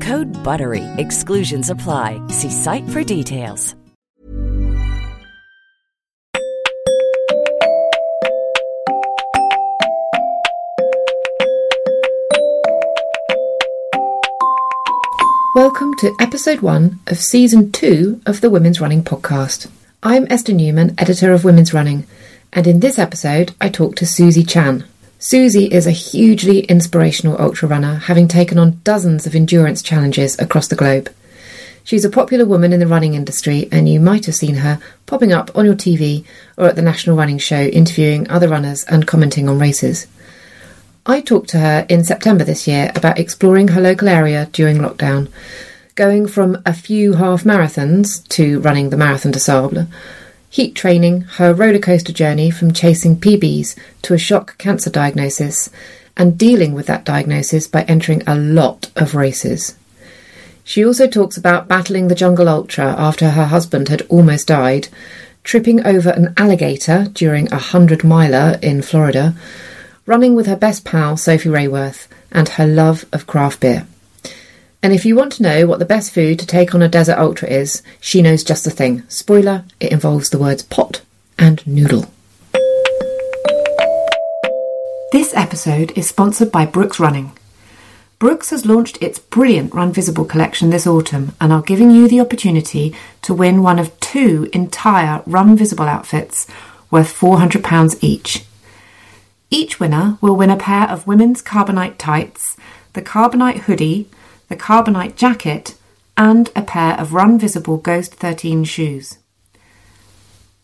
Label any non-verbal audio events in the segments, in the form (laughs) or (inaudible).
Code BUTTERY. Exclusions apply. See site for details. Welcome to episode one of season two of the Women's Running podcast. I'm Esther Newman, editor of Women's Running, and in this episode, I talk to Susie Chan. Susie is a hugely inspirational ultra runner, having taken on dozens of endurance challenges across the globe. She's a popular woman in the running industry, and you might have seen her popping up on your TV or at the National Running Show interviewing other runners and commenting on races. I talked to her in September this year about exploring her local area during lockdown, going from a few half marathons to running the Marathon des Sables, heat training, her roller coaster journey from chasing PBs to a shock cancer diagnosis, and dealing with that diagnosis by entering a lot of races. She also talks about battling the Jungle Ultra after her husband had almost died, tripping over an alligator during a hundred miler in Florida, running with her best pal Sophie Raworth, and her love of craft beer. And if you want to know what the best food to take on a desert ultra is, she knows just the thing. Spoiler, it involves the words pot and noodle. This episode is sponsored by Brooks Running. Brooks has launched its brilliant Run Visible collection this autumn and are giving you the opportunity to win one of two entire Run Visible outfits worth £400 each. Each winner will win a pair of women's carbonite tights, the carbonite hoodie, the carbonite jacket, and a pair of Run Visible Ghost 13 shoes.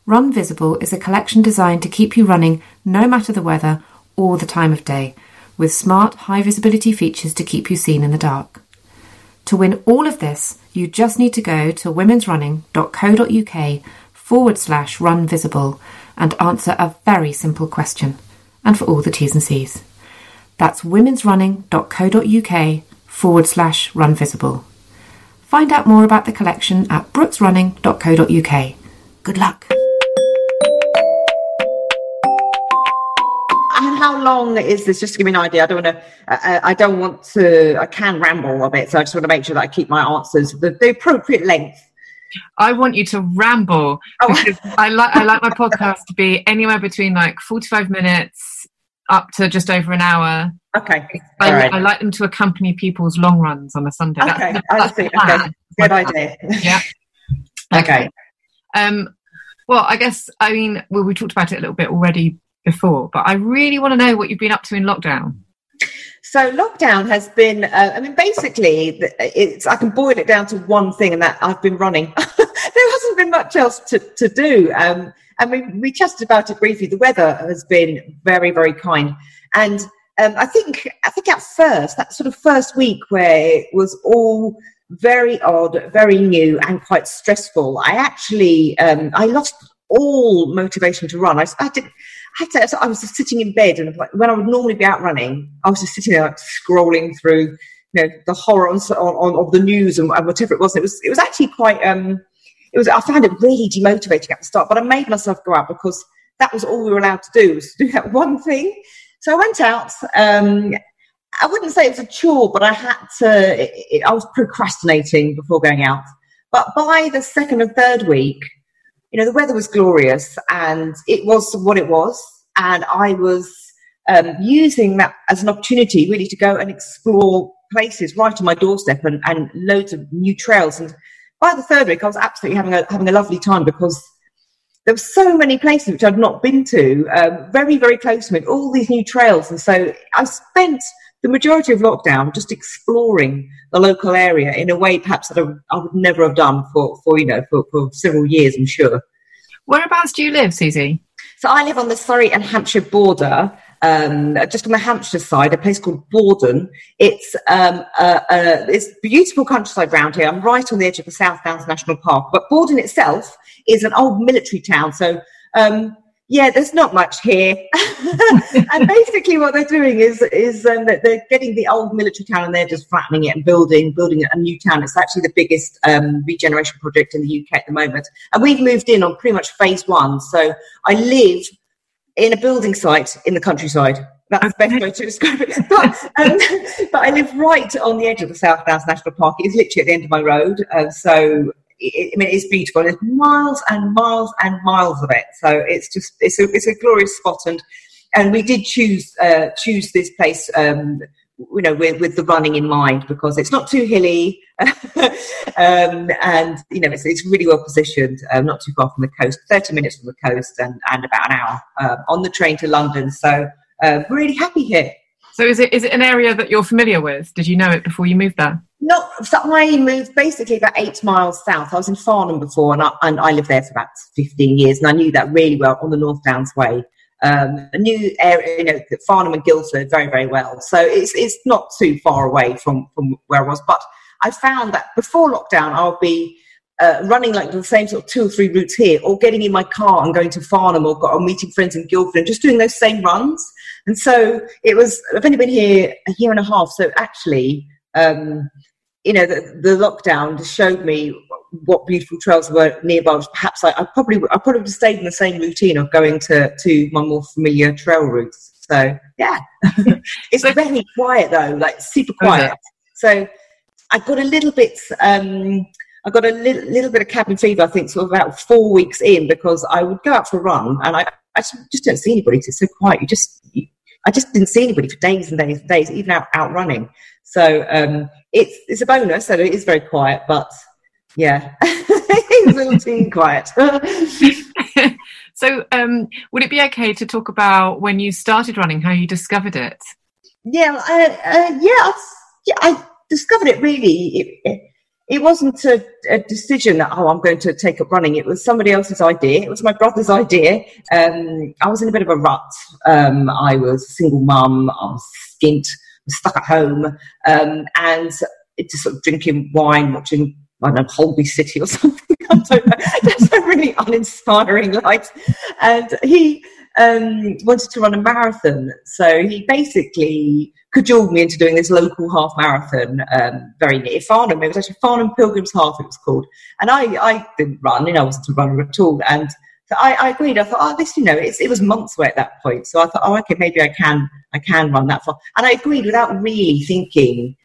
Run Visible is a collection designed to keep you running no matter the weather or the time of day, with smart high visibility features to keep you seen in the dark. To win all of this, you just need to go to womensrunning.co.uk forward slash run visible and answer a very simple question and for all the T's and C's. That's womensrunning.co.uk forward slash run visible. Find out more about the collection at brooksrunning.co.uk. Good luck. And how long is this? Just to give me an idea. I don't want to. Uh, I don't want to. I can ramble a bit, so I just want to make sure that I keep my answers the, the appropriate length. I want you to ramble Oh. because I like I like my podcast to be anywhere between like forty five minutes up to just over an hour. Okay. I, right. I like them to accompany people's long runs on a Sunday. That's Okay. the- I see. Okay. Good idea. Yeah. (laughs) Okay. Um, well, I guess I mean well, we talked about it a little bit already before, but I really want to know what you've been up to in lockdown. So lockdown has been. Uh, I mean, basically, it's. I can boil it down to one thing, and that I've been running. (laughs) there hasn't been much else to to do. Um, and we we chatted about it briefly. The weather has been very very kind, and um, I think I think at first that sort of first week where it was all very odd, very new, and quite stressful. I actually um, I lost all motivation to run. I, I did. I, I was just sitting in bed, and when I would normally be out running, I was just sitting there like, scrolling through you know the horror on, on, of the news and, and whatever it was. It was it was actually quite um, it was I found it really demotivating at the start, but I made myself go out because that was all we were allowed to do was to do that (laughs) one thing. So I went out. Um, I wouldn't say it was a chore, but I had to. It, it, I was procrastinating before going out. But by the second and third week, you know, the weather was glorious and it was what it was, and I was um, using that as an opportunity really to go and explore places right on my doorstep and, and loads of new trails. And by the third week, I was absolutely having a having a lovely time because there were so many places which I'd not been to, um, very very close to me, all these new trails, and so I spent the majority of lockdown just exploring the local area in a way perhaps that I, I would never have done for, for you know for, for several years, I'm sure. Whereabouts do you live, Susie? So I live on the Surrey and Hampshire border, um, just on the Hampshire side, a place called Bordon. It's um, it's beautiful countryside round here. I'm right on the edge of the South Downs National Park, but Bordon itself is an old military town. So um, yeah, there's not much here. (laughs) and basically, what they're doing is is um, they're getting the old military town and they're just flattening it and building building a new town. It's actually the biggest um, regeneration project in the UK at the moment, and we've moved in on pretty much phase one. So I live in a building site in the countryside. That's the best way to describe it. But, um, (laughs) but I live right on the edge of the South Downs National Park. It's literally at the end of my road. Uh, so it, I mean, it's beautiful. There's miles and miles and miles of it. So it's just it's a it's a glorious spot, and and we did choose uh, choose this place. Um, you know, with, with the running in mind because it's not too hilly, (laughs) um, and you know it's, it's really well positioned, um, not too far from the coast, thirty minutes from the coast, and, and about an hour uh, on the train to London. So uh, really happy here. So is it is it an area that you're familiar with? Did you know it before you moved there? No, so I moved basically about eight miles south. I was in Farnham before, and I, and I lived there for about 15 years, and I knew that really well on the North Downs Way. Um, a new area, you know, Farnham and Guildford very, very well. So it's it's not too far away from from where I was. But I found that before lockdown, I'll be uh, running like the same sort of two or three routes here, or getting in my car and going to Farnham, or, or meeting friends in Guildford, and just doing those same runs. And so it was. I've only been here a year and a half, so actually. Um, you know, the, the lockdown just showed me what beautiful trails were nearby. Perhaps I, I probably I probably would have stayed in the same routine of going to to my more familiar trail routes. So yeah, (laughs) it's so, very quiet though, like super quiet. Okay. So I got a little bit. Um, I got a little, little bit of cabin fever. I think sort of about four weeks in because I would go out for a run and I, I just don't see anybody. It's so quiet. You just you, I just didn't see anybody for days and days and days, even out, out running. So um, it's it's a bonus that it is very quiet, but yeah, (laughs) it's a little too quiet. (laughs) so, um, would it be okay to talk about when you started running, how you discovered it? Yeah, uh, uh, yeah, yeah. I discovered it really. It, it wasn't a, a, decision that oh I'm going to take up running. It was somebody else's idea. It was my brother's idea. Um, I was in a bit of a rut. Um, I was a single mum. I was skint stuck at home um, and just sort of drinking wine, watching I don't know, Holby City or (laughs) something. I don't know. That's a really uninspiring life. And he um, wanted to run a marathon. So he basically cajoled me into doing this local half marathon um, very near Farnham. It was actually Farnham Pilgrims Half, it was called. And I, I didn't run, you know, I wasn't a runner at all. And so I, I, agreed. I thought, oh, this, you know, it was months away at that point. So I thought, oh, okay, maybe I can, I can run that far. And I agreed without really thinking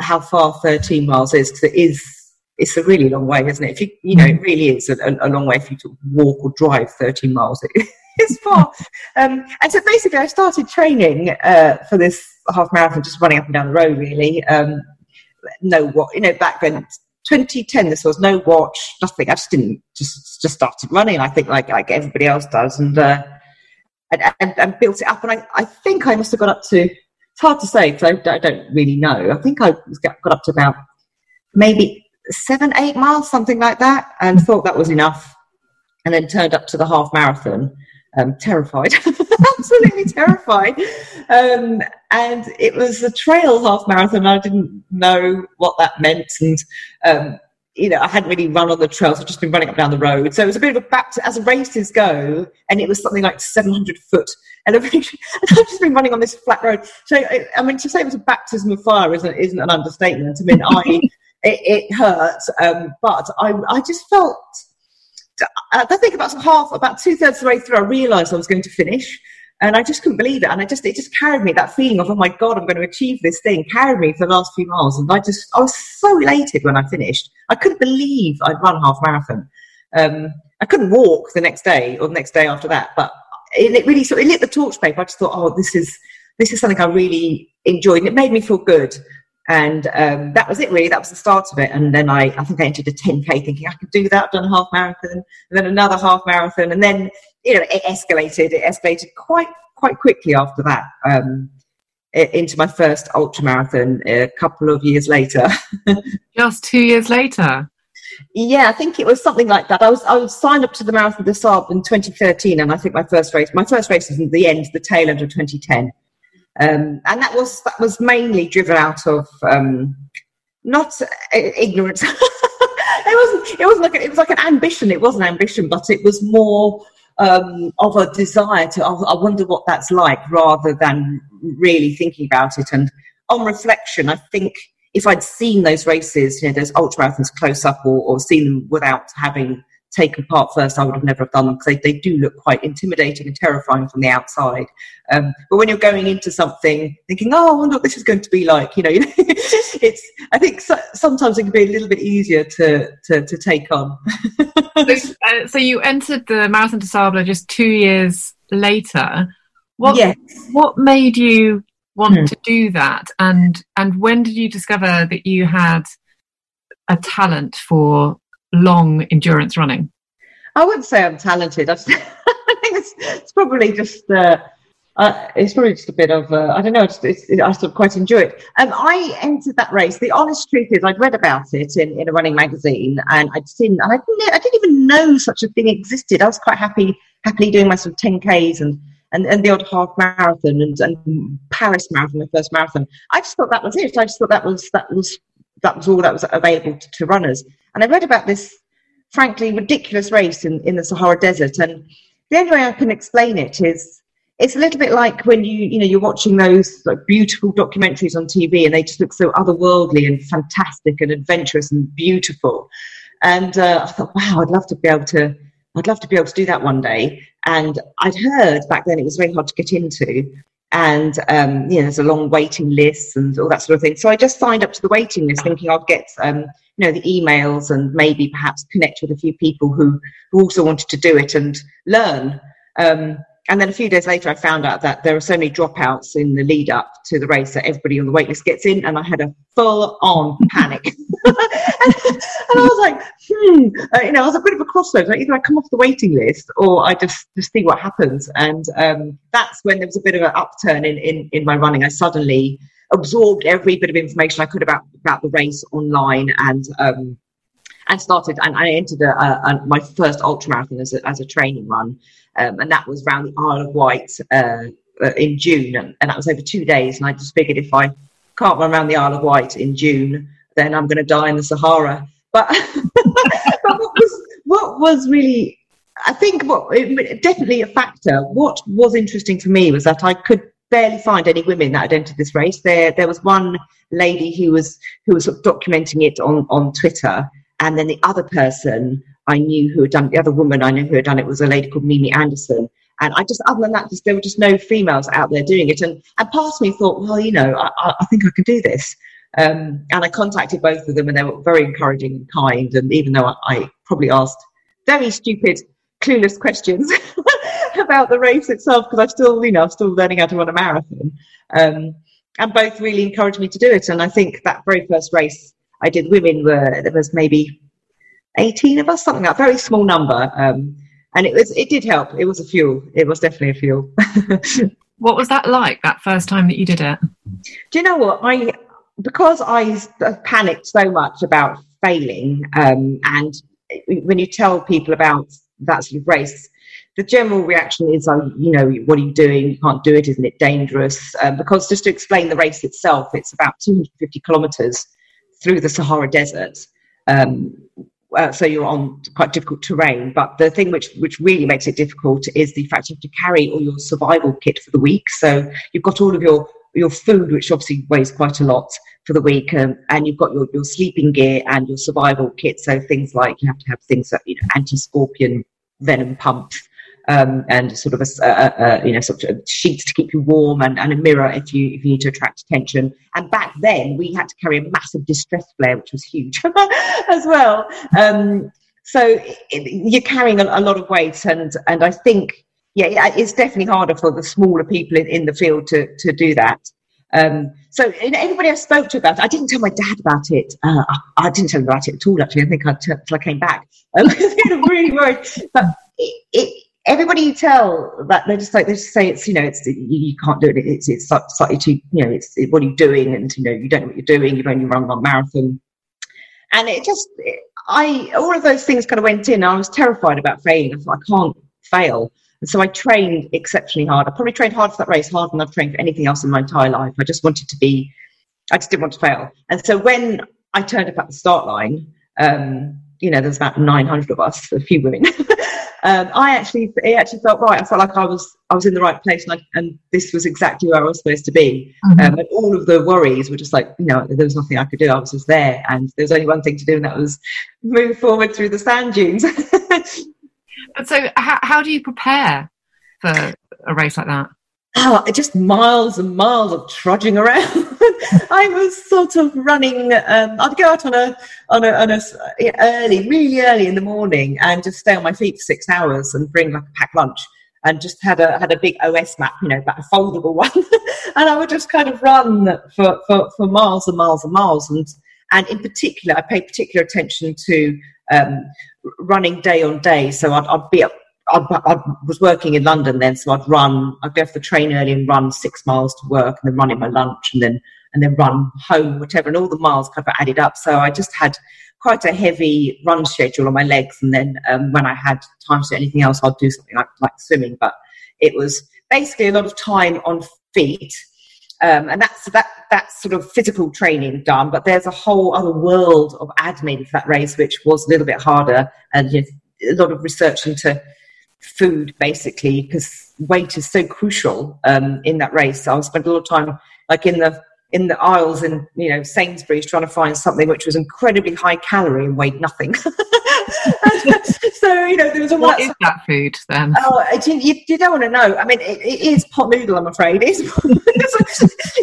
how far 13 miles is, because it is, it's a really long way, isn't it? If you, you know, it really is a, a long way if you to walk or drive 13 miles. (laughs) it's far. Um, and so basically, I started training uh, for this half marathon, just running up and down the road, really. Um, no, what you know, back then 2010 this was no watch nothing i just didn't just just started running i think like like everybody else does and uh and, and, and built it up and I, I think i must have got up to it's hard to say because I, I, don't really know i think i got up to about maybe seven eight miles something like that and thought that was enough and then turned up to the half marathon um, terrified, (laughs) absolutely terrified. Um, and it was a trail half marathon. I didn't know what that meant, and um, you know, I hadn't really run on the trails, I'd just been running up down the road. So it was a bit of a baptism as races go, and it was something like 700 foot elevation. (laughs) And I've just been running on this flat road. So, I mean, to say it was a baptism of fire isn't, isn't an understatement. I mean, I, (laughs) it, it hurt, um, but I, I just felt, I think about half, about two thirds of the way through, I realised I was going to finish and I just couldn't believe it. And I just, it just carried me that feeling of, oh my God, I'm going to achieve this thing, carried me for the last few miles. And I just, I was so elated when I finished. I couldn't believe I'd run half marathon. Um, I couldn't walk the next day or the next day after that, but it, it really sort of lit the torch paper. I just thought, oh, this is, this is something I really enjoyed. And it made me feel good. And um, that was it, really. That was the start of it. And then I, I think I entered a 10K thinking I could do that. I've done a half marathon, and then another half marathon. And then you know, it escalated. It escalated quite quite quickly after that um, into my first ultra marathon a couple of years later. (laughs) Just two years later. Yeah, I think it was something like that. I was I was signed up to the Marathon des Sables in 2013, and I think my first race my first race was at the end, the tail end of 2010, um, and that was that was mainly driven out of um, not uh, ignorance. (laughs) it wasn't. It wasn't like it was like an ambition. It was an ambition, but it was more um, of a desire to, I wonder what that's like, rather than really thinking about it. And on reflection, I think if I'd seen those races, you know, those ultra marathons close up or, or seen them without having taken part first, I would have never have done them because they, they do look quite intimidating and terrifying from the outside. Um, but when you're going into something thinking, oh, I wonder what this is going to be like, you know, (laughs) it's, I think so, sometimes it can be a little bit easier to, to, to take on. so, uh, so, you entered the Marathon des Sables just two years later. What, yes. what made you want hmm. to do that? And, and when did you discover that you had a talent for long endurance running? I wouldn't say I'm talented. (laughs) I, think it's, it's probably just uh, uh, it's probably just a bit of uh, I don't know. It's, it's, I sort of quite enjoy it. Um, I entered that race. The honest truth is, I'd read about it in, in a running magazine, and I'd seen, and I didn't, I didn't even know such a thing existed. I was quite happy, happily doing my sort of 10ks and and, and the odd half marathon and, and Paris marathon, the first marathon. I just thought that was it. I just thought that was that was that was all that was available to, to runners. And I read about this, frankly, ridiculous race in, in the Sahara Desert. And the only way I can explain it is it's a little bit like when you, you know, you're watching those like, beautiful documentaries on TV and they just look so otherworldly and fantastic and adventurous and beautiful. And uh, I thought, wow, I'd love to be able to, I'd love to be able to do that one day. And I'd heard back then it was very hard to get into and um, you know there's a long waiting list and all that sort of thing. So I just signed up to the waiting list, thinking I'd get um, you know the emails and maybe perhaps connect with a few people who who also wanted to do it and learn. Um, and then a few days later, I found out that there are so many dropouts in the lead up to the race that everybody on the waitlist gets in, and I had a full on panic. (laughs) and, (laughs) and, I was like, hmm, uh, you know, I was a bit of a crossroads. Like either I come off the waiting list or I just just see what happens. And um, that's when there was a bit of an upturn in, in in my running. I suddenly absorbed every bit of information I could about about the race online and. Um, and started and I entered a, a, a, my first ultra marathon as a, as a training run um, and that was around the Isle of Wight uh, uh, in June, and, and, that was over two days. And I just figured if I can't run around the Isle of Wight in June, then I'm going to die in the Sahara. But, (laughs) but what, was, what was really, I think, what it, definitely a factor. What was interesting for me was that I could barely find any women that had entered this race. There, there was one lady who was who was sort of documenting it on on Twitter, and then the other person I knew who had done the other woman I knew who had done it was a lady called Mimi Anderson. And I just, other than that, just, there were just no females out there doing it. And, and part of me thought, well, you know, I, I think I can do this. Um, and I contacted both of them and they were very encouraging and kind. And even though I, I probably asked very stupid, clueless questions (laughs) about the race itself, because I'm still, you know, I'm still learning how to run a marathon. Um, and both really encouraged me to do it. And I think that very first race I did, women were, there was maybe 18 of us, something like that, very small number. Um, and it was, it did help. It was a fuel. It was definitely a fuel. (laughs) what was that like that first time that you did it? Do you know what? I, because I panicked so much about failing, um, and when you tell people about that sort of race, the general reaction is, oh, you know, what are you doing? You can't do it. Isn't it dangerous? Um, because just to explain the race itself, it's about 250 kilometers through the Sahara Desert. Um, uh, so you're on quite difficult terrain. But the thing which which really makes it difficult is the fact you have to carry all your survival kit for the week. So you've got all of your your food, which obviously weighs quite a lot for the week, um, and you've got your, your sleeping gear and your survival kit. So things like you have to have things that you know anti-scorpion venom pumps. Um, and sort of a, a, a, you know sort of sheets to keep you warm and, and a mirror if you if you need to attract attention. And back then we had to carry a massive distress flare, which was huge (laughs) as well. Um, so it, you're carrying a, a, lot of weight, and and I think yeah, it's definitely harder for the smaller people in, in the field to to do that. Um, so everybody I spoke to about it, I didn't tell my dad about it. Uh, I, I, didn't tell him about it at all. Actually, I think until I came back. (laughs) I was really worried. But it, it, everybody you tell that they just like they just say it's you know it's you, you can't do it. It's it's slightly too you know it's it, what are you doing and you know you don't know what you're doing. You've only run one marathon, and it just I all of those things kind of went in. I was terrified about failing. I thought I can't fail. And so I trained exceptionally hard. I probably trained hard for that race, harder than I've trained for anything else in my entire life. I just wanted to be, I just didn't want to fail. And so when I turned up at the start line, um, you know, there's about 900 of us, a few women. (laughs) um, I actually, it actually felt right. I felt like I was, I was in the right place, and, I, and this was exactly where I was supposed to be. Mm-hmm. Um, and all of the worries were just like, you know, there was nothing I could do. I was just there, and there was only one thing to do, and that was move forward through the sand dunes. (laughs) so how, how do you prepare for a race like that? Oh, just miles and miles of trudging around. (laughs) I was sort of running. Um, I'd go out on a on a, on a early, really early in the morning, and just stay on my feet for six hours and bring like a packed lunch, and just had a had a big OS map, you know, that a foldable (laughs) one, and I would just kind of run for, for, for miles and miles and miles, and and in particular, I paid particular attention to um, running day on day. So I'd, I'd be up. I, I, was working in London then, so I'd run. I'd go for the train early and run six miles to work, and then run in my lunch, and then and then run home, whatever. And all the miles kind of added up. So I just had quite a heavy run schedule on my legs. And then um, when I had time to do anything else, I'd do something like like swimming. But it was basically a lot of time on feet um, and that's that that's sort of physical training done, but there's a whole other world of admin for that race, which was a little bit harder, and you know, a lot of research into food, basically, because weight is so crucial um, in that race. So I spent a lot of time, like in the in the aisles in you know Sainsbury's trying to find something which was incredibly high calorie and weighed nothing. (laughs) (laughs) so you know there was a what is that food then? Oh, you, you, don't want to know. I mean, it, it is pot noodle. I'm afraid it's, (laughs)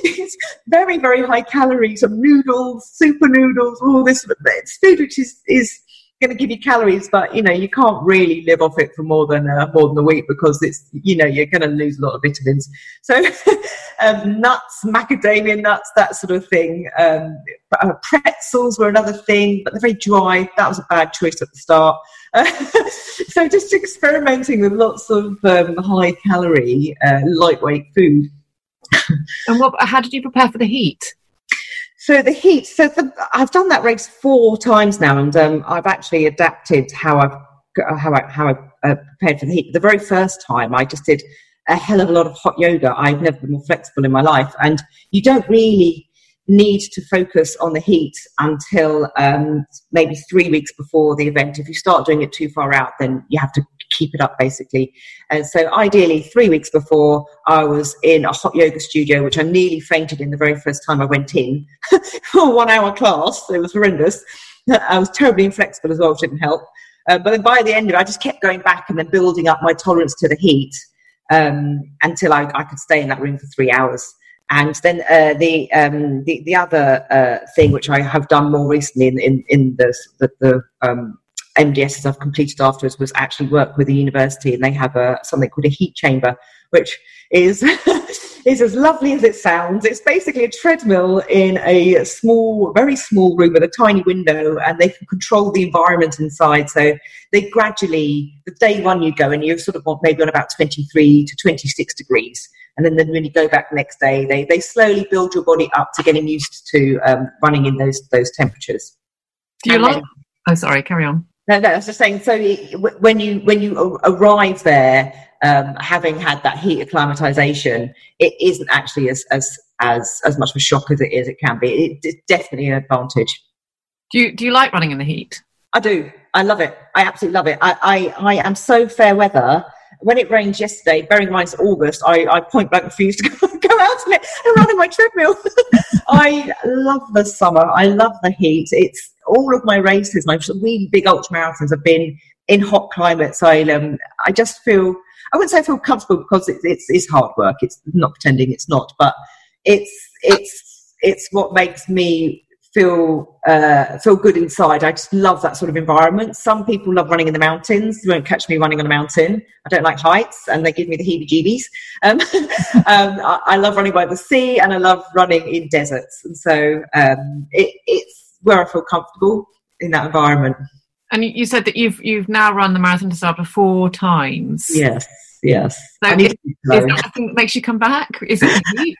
it's very very high calories. Some noodles, super noodles, all this. It's food which is is going to give you calories, but you know you can't really live off it for more than uh, more than a week because it's you know you're going to lose a lot of vitamins. So (laughs) um, nuts, macadamia nuts, that sort of thing. Um, uh, pretzels were another thing, but they're very dry. That was a bad choice at the start. (laughs) So just experimenting with lots of um, high calorie, uh, lightweight food. and what? How did you prepare for the heat? So the heat. So the, I've done that race four times now, and um, I've actually adapted how I've how I how I uh, prepared for the heat. The very first time, I just did a hell of a lot of hot yoga. I've never been more flexible in my life, and you don't really need to focus on the heat until um, maybe three weeks before the event. If you start doing it too far out, then you have to keep it up basically. And so ideally three weeks before I was in a hot yoga studio, which I nearly fainted in the very first time I went in (laughs) for one hour class. It was horrendous. (laughs) I was terribly inflexible as well, which didn't help. Uh, but then by the end of it, I just kept going back and then building up my tolerance to the heat um, until I, I, could stay in that room for three hours. And then uh, the, um, the, the other uh, thing which I have done more recently in in, in the the, the um, MDSs I've completed afterwards was actually work with the university, and they have a something called a heat chamber, which is (laughs) is as lovely as it sounds. It's basically a treadmill in a small, very small room with a tiny window, and they can control the environment inside. So they gradually, the day one you go, and you're sort of maybe on about 23 to 26 degrees. And then, then when you go back the next day, they, they slowly build your body up to getting used to um, running in those those temperatures. Do you and like? Then, oh, sorry. Carry on. No, no, I was just saying. So when you when you arrive there, um, having had that heat acclimatization, it isn't actually as as as as much of a shock as it is. It can be. It's definitely an advantage. Do you do you like running in the heat? I do. I love it. I absolutely love it. I, I, I am so fair weather. When it rained yesterday, bearing in mind it's August, I, I point blank refused to (laughs) go, go out in it and run in my treadmill. (laughs) I love the summer. I love the heat. It's all of my races, my really big ultra marathons have been in hot climates. I um, I just feel I wouldn't say I feel comfortable because it's it's, it's hard work. It's not pretending it's not, but it's it's it's what makes me feel uh, feel good inside. I just love that sort of environment. Some people love running in the mountains. You won't catch me running on a mountain. I don't like heights, and they give me the heebie-jeebies. Um, (laughs) um, I, I, love running by the sea, and I love running in deserts. And so um, it, it's where I feel comfortable in that environment. And you said that you've you've now run the Marathon des Sables four times. Yes, yes. So is, is that the thing that makes you come back? Is it? (laughs)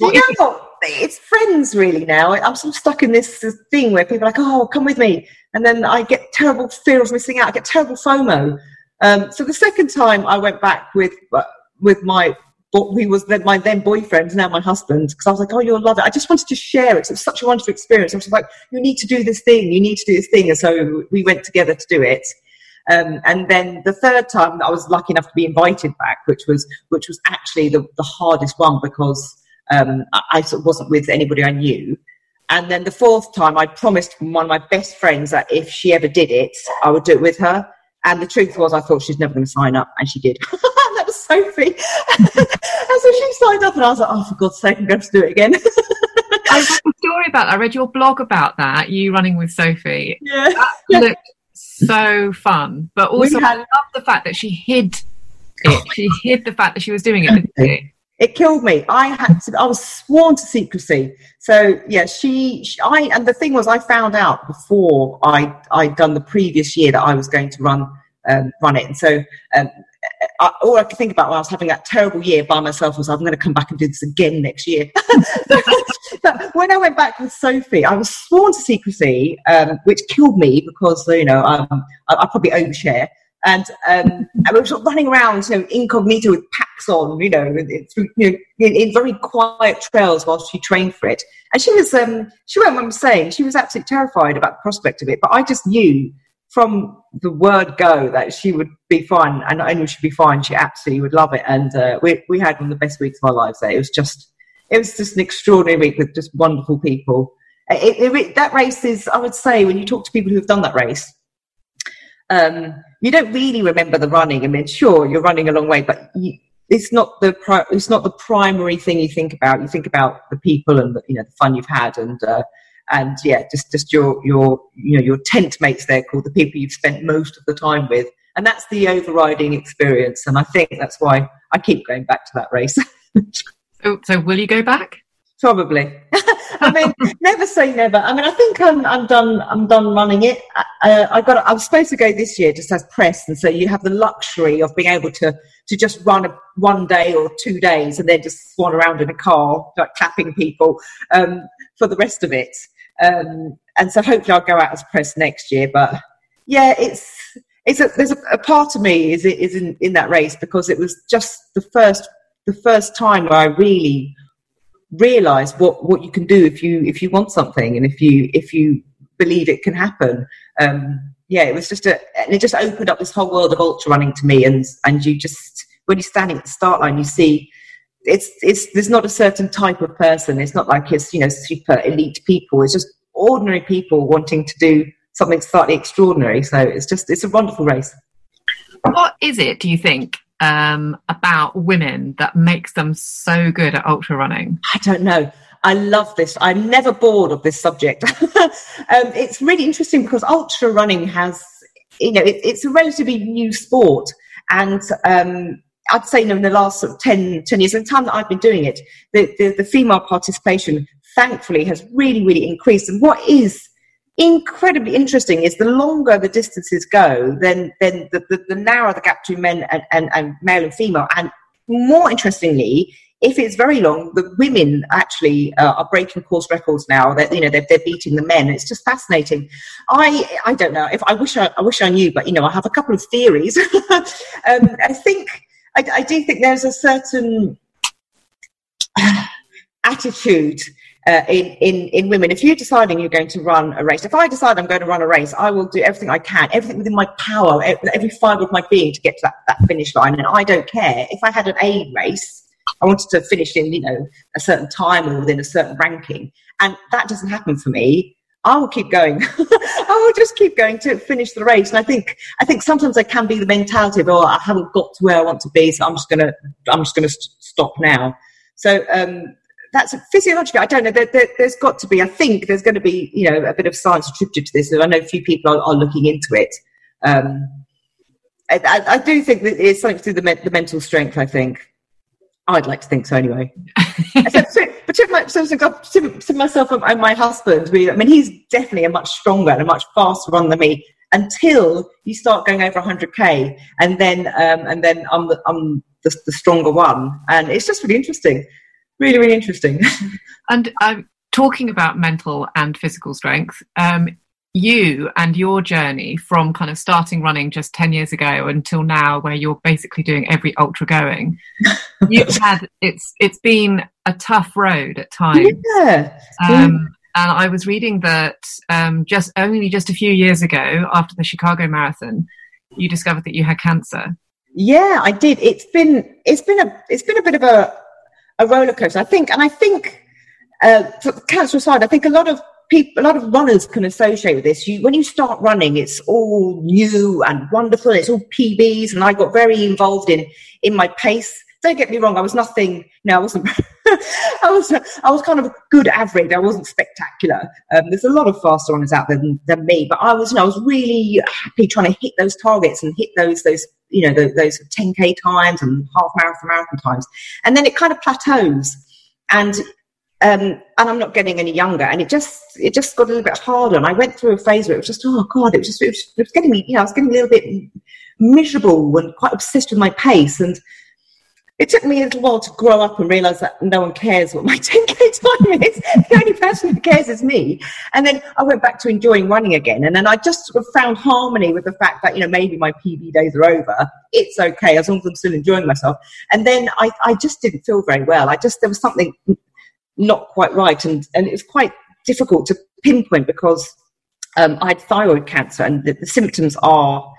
you know It's friends really now. I'm sort of stuck in this thing where people are like, "Oh, come with me," and then I get terrible fear of missing out. I get terrible FOMO. Um, so the second time I went back with uh, with my he was then my then boyfriend, now my husband, because I was like, oh, you'll love it. I just wanted to share it. It was such a wonderful experience. I was like, you need to do this thing. You need to do this thing. And so we went together to do it. Um, and then the third time I was lucky enough to be invited back, which was which was actually the, the hardest one because um, I, I wasn't with anybody I knew. And then the fourth time, I promised one of my best friends that if she ever did it, I would do it with her. And the truth was, I thought she's never going to sign up, and she did. (laughs) that was Sophie. (laughs) and so she signed up, and I was like, oh, for God's sake, I'm going to to do it again. (laughs) I read a story about that. I read your blog about that, you running with Sophie. Yeah. That looked so fun. But also, had... I love the fact that she hid it. She hid the fact that she was doing it, it killed me. I had to, I was sworn to secrecy. So yeah, she, she, I, and the thing was, I found out before I, I'd done the previous year that I was going to run, um, run it. And so, um, I, all I could think about when I was having that terrible year by myself was I'm going to come back and do this again next year. (laughs) but when I went back with Sophie, I was sworn to secrecy, um, which killed me because you know um, I, I probably overshare and um, we were sort of running around, you know, incognito with packs on, you know, through, you know, in, in, very quiet trails while she trained for it. And she was, um, she went. I'm saying, she was absolutely terrified about the prospect of it. But I just knew from the word go that she would be fine, and only would she be fine, she absolutely would love it. And uh, we we had one of the best weeks of our lives there. It was just, it was just an extraordinary week with just wonderful people. It, it, that race is, I would say, when you talk to people who have done that race. Um, you don't really remember the running. I mean, sure, you're running a long way, but you, it's not the pri- it's not the primary thing you think about. You think about the people and the, you know the fun you've had and uh, and yeah, just just your your you know your tent mates there called the people you've spent most of the time with, and that's the overriding experience. And I think that's why I keep going back to that race. (laughs) so, so will you go back? Probably. (laughs) I mean, never say never. I mean, I think I'm, I'm done. I'm done running it. Uh, I got. I was supposed to go this year just as press, and so you have the luxury of being able to to just run a, one day or two days, and then just swan around in a car, like clapping people um, for the rest of it. Um, and so hopefully I'll go out as press next year. But yeah, it's it's a, there's a, a part of me is is in, in that race because it was just the first the first time where I really realize what what you can do if you if you want something and if you if you believe it can happen. Um yeah it was just a and it just opened up this whole world of ultra running to me and and you just when you're standing at the start line you see it's it's there's not a certain type of person. It's not like it's you know super elite people. It's just ordinary people wanting to do something slightly extraordinary. So it's just it's a wonderful race. What is it do you think um, about women that makes them so good at ultra running? I don't know. I love this. I'm never bored of this subject. (laughs) um, it's really interesting because ultra running has, you know, it, it's a relatively new sport. And um, I'd say in the last sort of 10, 10 years, the time that I've been doing it, the, the, the female participation thankfully has really, really increased. And what is incredibly interesting is the longer the distances go, then then the, the, the narrower the gap between men and, and, and male and female. And more interestingly, if it's very long, the women actually uh, are breaking course records now. That you know they're, they're beating the men. It's just fascinating. I I don't know if I wish I, I wish I knew, but you know I have a couple of theories. (laughs) um, I think I, I, do think there's a certain attitude uh, in, in, in women. If you're deciding you're going to run a race, if I decide I'm going to run a race, I will do everything I can, everything within my power, every fibre of my being to get to that, that finish line. And I don't care. If I had an A race, I wanted to finish in, you know, a certain time or within a certain ranking. And that doesn't happen for me. I will keep going. (laughs) I will just keep going to finish the race. And I think I think sometimes I can be the mentality of, oh, I haven't got to where I want to be, so I'm just gonna I'm just gonna st- stop now. So um, that's physiologically. I don't know. There, there, has got to be. I think there's going to be you know a bit of science attributed to this. And I know a few people are, are looking into it. Um, I, I, do think that it's something to do with the, the mental strength. I think. I'd like to think so anyway. (laughs) so, so, but to, my, so, to, to, myself and my husband, we, I mean, he's definitely a much stronger and a much faster runner than me until you start going over 100k, and then um, and then I'm the, I'm the, the, stronger one, and it's just really interesting, really really interesting. (laughs) and I'm um, talking about mental and physical strength. Um, you and your journey from kind of starting running just 10 years ago until now where you're basically doing every ultra going (laughs) you've had it's it's been a tough road at times yeah. Um, and i was reading that um, just only just a few years ago after the chicago marathon you discovered that you had cancer yeah i did it's been it's been a it's been a bit of a a roller coaster i think and i think uh, cancer aside i think a lot of people, a lot of runners can associate with this. You, when you start running, it's all new and wonderful. It's all PBs, and I got very involved in in my pace. Don't get me wrong, I was nothing. No, I wasn't. (laughs) I was I was kind of a good average. I wasn't spectacular. Um, there's a lot of faster runners out there than, than me, but I was you know, I was really happy trying to hit those targets and hit those those you know those, those 10k times and half marathon marathon times, and then it kind of plateaus. And um, and I'm not getting any younger. And it just it just got a little bit harder. And I went through a phase where it was just oh god, it was just it was, it was getting me. You know, I was getting a little bit miserable and quite obsessed with my pace. And it took me a little while to grow up and realize that no one cares what my (laughs) 10k time is. the only person who cares is me. And then I went back to enjoying running again. And then I just sort of found harmony with the fact that, you know, maybe my PB days are over. It's okay as long as I'm still enjoying myself. And then I, I just didn't feel very well. I just, there was something not quite right. And, and it was quite difficult to pinpoint because um, I had thyroid cancer and the, the, symptoms are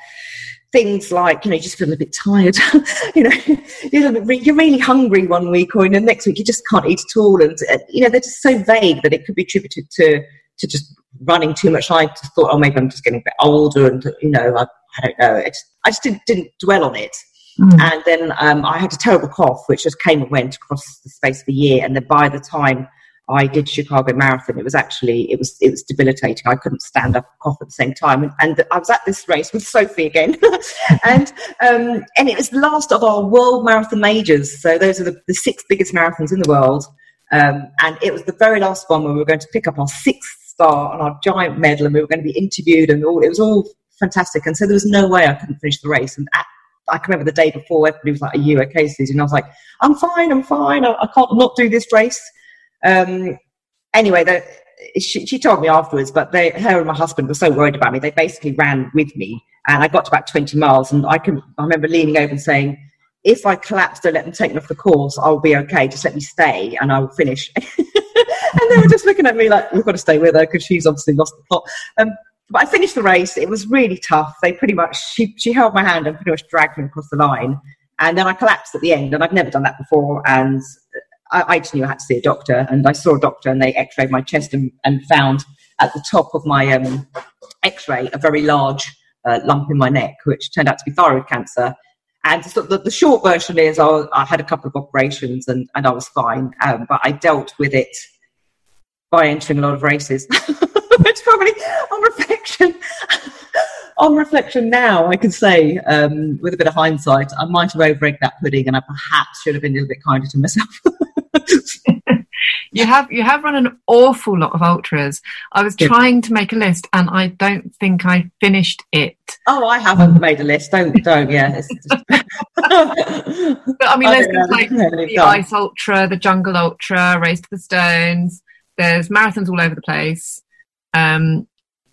things like, you know, you just feel a bit tired. (laughs) you know, (laughs) you're, you're, really hungry one week or in the next week you just can't eat at all. And, uh, you know, they're just so vague that it could be attributed to, to just running too much. I just thought, oh, maybe I'm just getting a bit older and, you know, I, I don't know. It's, I just didn't, didn't dwell on it. Mm. And then um, I had a terrible cough, which just came and went across the space of a year. And then by the time I did Chicago Marathon, it was actually it was it was debilitating. I couldn't stand up and cough at the same time. And, and I was at this race with Sophie again, (laughs) and um, and it was the last of our world marathon majors. So those are the, the six biggest marathons in the world. Um, and it was the very last one where we were going to pick up our sixth star and our giant medal, and we were going to be interviewed, and all it was all fantastic. And so there was no way I couldn't finish the race. And at I can remember the day before, everybody was like, Are you okay, Susie? And I was like, I'm fine, I'm fine. I, I can't not do this race. Um, anyway, the, she, she, told me afterwards, but they, her and my husband were so worried about me. They basically ran with me. And I got to about 20 miles. And I can I remember leaning over and saying, if I collapse, don't let them take me off the course. I'll be okay. Just let me stay and I will finish. (laughs) and they were just looking at me like, we've got to stay with her because she's obviously lost the plot. Um, but I finished the race. It was really tough. They pretty much she she held my hand and pretty much dragged me across the line. And then I collapsed at the end, and I've never done that before. And I, I just knew I had to see a doctor, and I saw a doctor, and they X-rayed my chest and, and found at the top of my um, X-ray a very large uh, lump in my neck, which turned out to be thyroid cancer. And so the, the, short version is I, I, had a couple of operations and, and I was fine, um, but I dealt with it by entering a lot of races. (laughs) which probably on reflection (laughs) on reflection now i can say um, with a bit of hindsight i might have over egged that pudding and i perhaps should have been a little bit kinder to myself (laughs) (laughs) you have you have run an awful lot of ultras. I was trying to make a list and i don't think i finished it. Oh i haven't made a list. Don't don't yeah just... (laughs) (laughs) but i mean there's like the ice ultra the jungle ultra race to the stones. There's marathons all over the place. Um,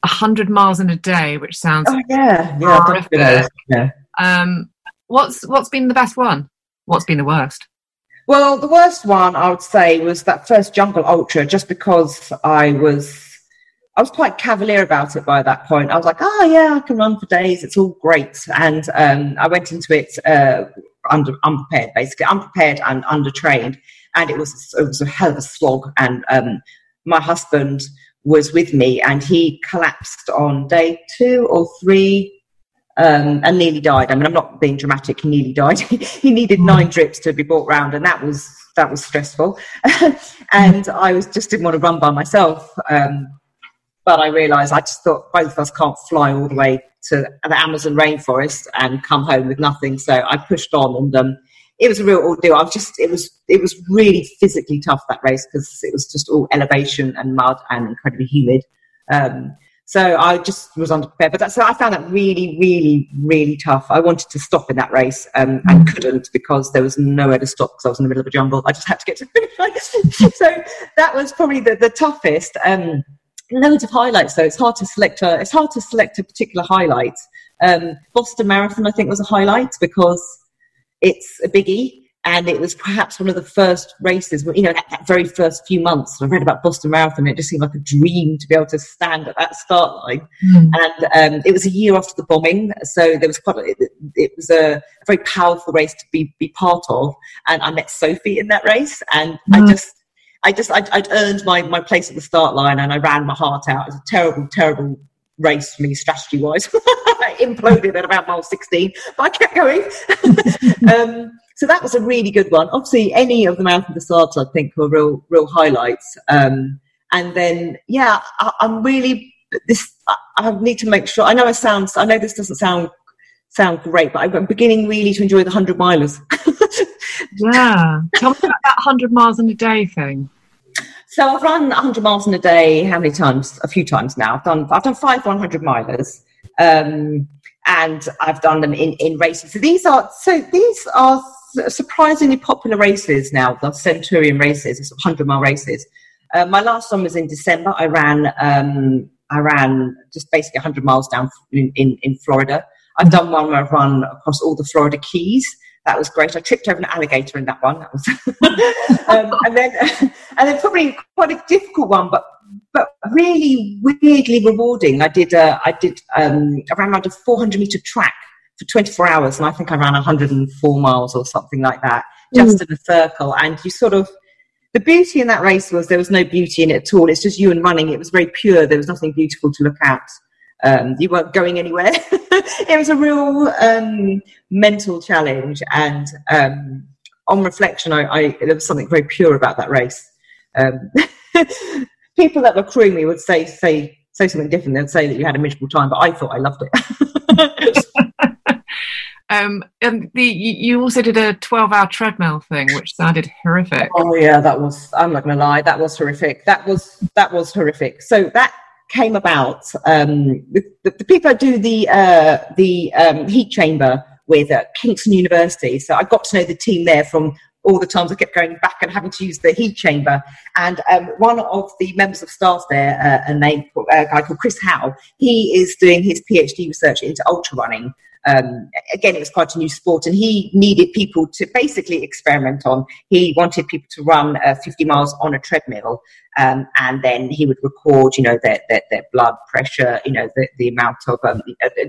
100 miles in a day, which sounds oh, yeah, yeah, yeah. Um, what's what's been the best one? What's been the worst? Well, the worst one I would say was that first Jungle Ultra, just because I was I was quite cavalier about it by that point. I was like, oh yeah, I can run for days. It's all great. And um, I went into it uh, under unprepared, basically unprepared and undertrained, and it was it was a hell of a slog. And um, my husband was with me, and he collapsed on day two or three. Um, and nearly died. I mean, I'm not being dramatic. He nearly died. (laughs) he needed nine drips to be brought round, and that was that was stressful. (laughs) and I was just didn't want to run by myself. Um, but I realised I just thought both of us can't fly all the way to the Amazon rainforest and come home with nothing. So I pushed on, and um, it was a real ordeal. I was just it was it was really physically tough that race because it was just all elevation and mud and incredibly humid. Um, so I just was underprepared. But that's so I found that really, really, really tough. I wanted to stop in that race um, and mm. couldn't because there was nowhere to stop because I was in the middle of a jungle. I just had to get to finish (laughs) so that was probably the, the toughest. Um, loads of highlights though. It's hard to select a, it's hard to select a particular highlight. Um, Boston Marathon, I think, was a highlight because it's a biggie and it was perhaps one of the first races, you know, that, that very first few months. I read about Boston Marathon, it just seemed like a dream to be able to stand at that start line. Mm. And um, it was a year after the bombing, so there was quite. A, it, it, was a, a, very powerful race to be be part of, and I met Sophie in that race, and mm. I just I just I'd, I'd, earned my, my place at the start line and I ran my heart out. It was a terrible, terrible race for me strategy wise. (laughs) I imploded at about mile 16, but I kept going. (laughs) um, so that was a really good one. Obviously, any of the des Sables, I think, were real, real highlights. Um, and then, yeah, I, am really this. I, I, need to make sure. I know it sounds. I know this doesn't sound sound great, but I'm beginning really to enjoy the hundred milers. (laughs) yeah, tell me about that hundred miles in a day thing. So I've run 100 miles in a day. How many times? A few times now. I've done I've done five 100 milers, um, and I've done them in in races. So these are so these are surprisingly popular races now. The Centurion races, 100 mile races. Uh, my last one was in December. I ran um, I ran just basically 100 miles down in, in, in Florida. I've done one where I've run across all the Florida Keys that was great. I tripped over an alligator in that one. That was, (laughs) um, and then, (laughs) and then probably quite a difficult one, but but really weirdly rewarding. I did uh, I did um, I ran around a 400 meter track for 24 hours, and I think I ran 104 miles or something like that, just mm. in a circle. And you sort of the beauty in that race was there was no beauty in it at all. It's just you and running. It was very pure. There was nothing beautiful to look at. Um, you weren't going anywhere. (laughs) it was a real um, mental challenge, and um, on reflection, I, I, there was something very pure about that race. Um, (laughs) people that were crewing me would say say say something different. They'd say that you had a miserable time, but I thought I loved it. (laughs) Um, and the you also did a 12 hour treadmill thing, which sounded horrific. Oh yeah, that was. I'm not going to lie, that was horrific. That was that was horrific. So that came about. Um, the, the, people I do the uh, the um, heat chamber with at Kingston University, so I got to know the team there from all the times I kept going back and having to use the heat chamber. And um, one of the members of staff there, uh, a name a guy called Chris Howe, he is doing his PhD research into ultra running um, again, it was quite a new sport, and he needed people to basically experiment on. He wanted people to run uh, 50 miles on a treadmill, um, and then he would record, you know, their, their, their blood pressure, you know, the, the amount of. Um,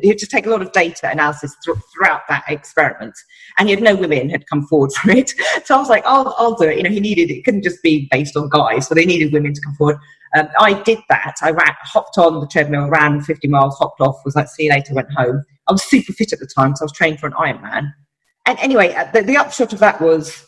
he had to take a lot of data analysis th- throughout that experiment, and had no women had come forward (laughs) for it. So I was like, I'll, I'll do it. You know, he needed it couldn't just be based on guys, so they needed women to come forward. Um, I did that. I ran, hopped on the treadmill, ran 50 miles, hopped off, was like, see you later, went home. I was super fit at the time, so I was training for an Ironman. And anyway, uh, the, the upshot of that was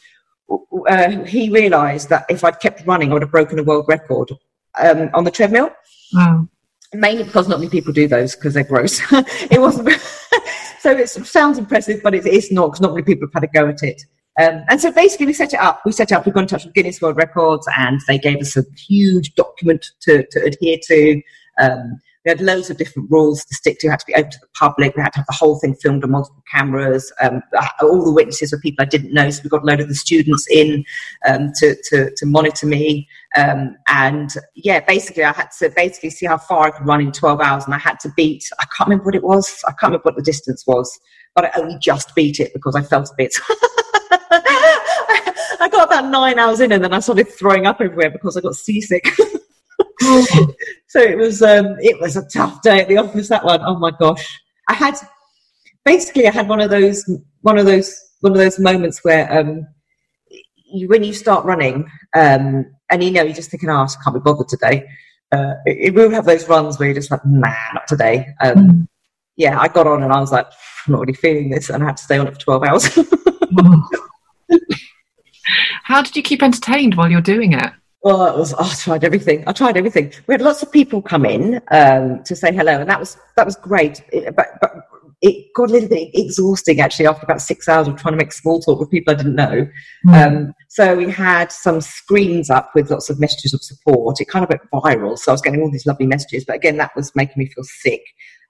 uh, he realised that if I'd kept running, I would have broken a world record um, on the treadmill. Wow. Mainly because not many people do those because they're gross. (laughs) it wasn't. (laughs) so it sounds impressive, but it, it's not because not many people have had a go at it. Um, and so basically, we set it up. We set up. We got in touch with Guinness World Records, and they gave us a huge document to, to adhere to. Um, we had loads of different rules to stick to. It had to be open to the public. We had to have the whole thing filmed on multiple cameras. Um, all the witnesses were people I didn't know, so we got a load of the students in um, to, to, to, monitor me. Um, and yeah, basically, I had to basically see how far I could run in 12 hours, and I had to beat. I can't remember what it was. I can't remember what the distance was, but I only just beat it because I felt a bit. (laughs) About nine hours in, and then I started throwing up everywhere because I got seasick. (laughs) so it was um, it was a tough day at the office. That one, oh my gosh, I had basically I had one of those one of those one of those moments where um, you, when you start running um, and you know you're just thinking, oh, I can't be bothered today. Uh, it, it will have those runs where you're just like, nah, not today. Um, mm. Yeah, I got on and I was like, I'm not really feeling this, and I had to stay on it for 12 hours. (laughs) How did you keep entertained while you're doing it? Well, was. Oh, I tried everything. I tried everything. We had lots of people come in um, to say hello, and that was that was great. It, but, but it got a little bit exhausting actually after about six hours of trying to make small talk with people I didn't know. Mm. Um, so we had some screens up with lots of messages of support. It kind of went viral, so I was getting all these lovely messages. But again, that was making me feel sick.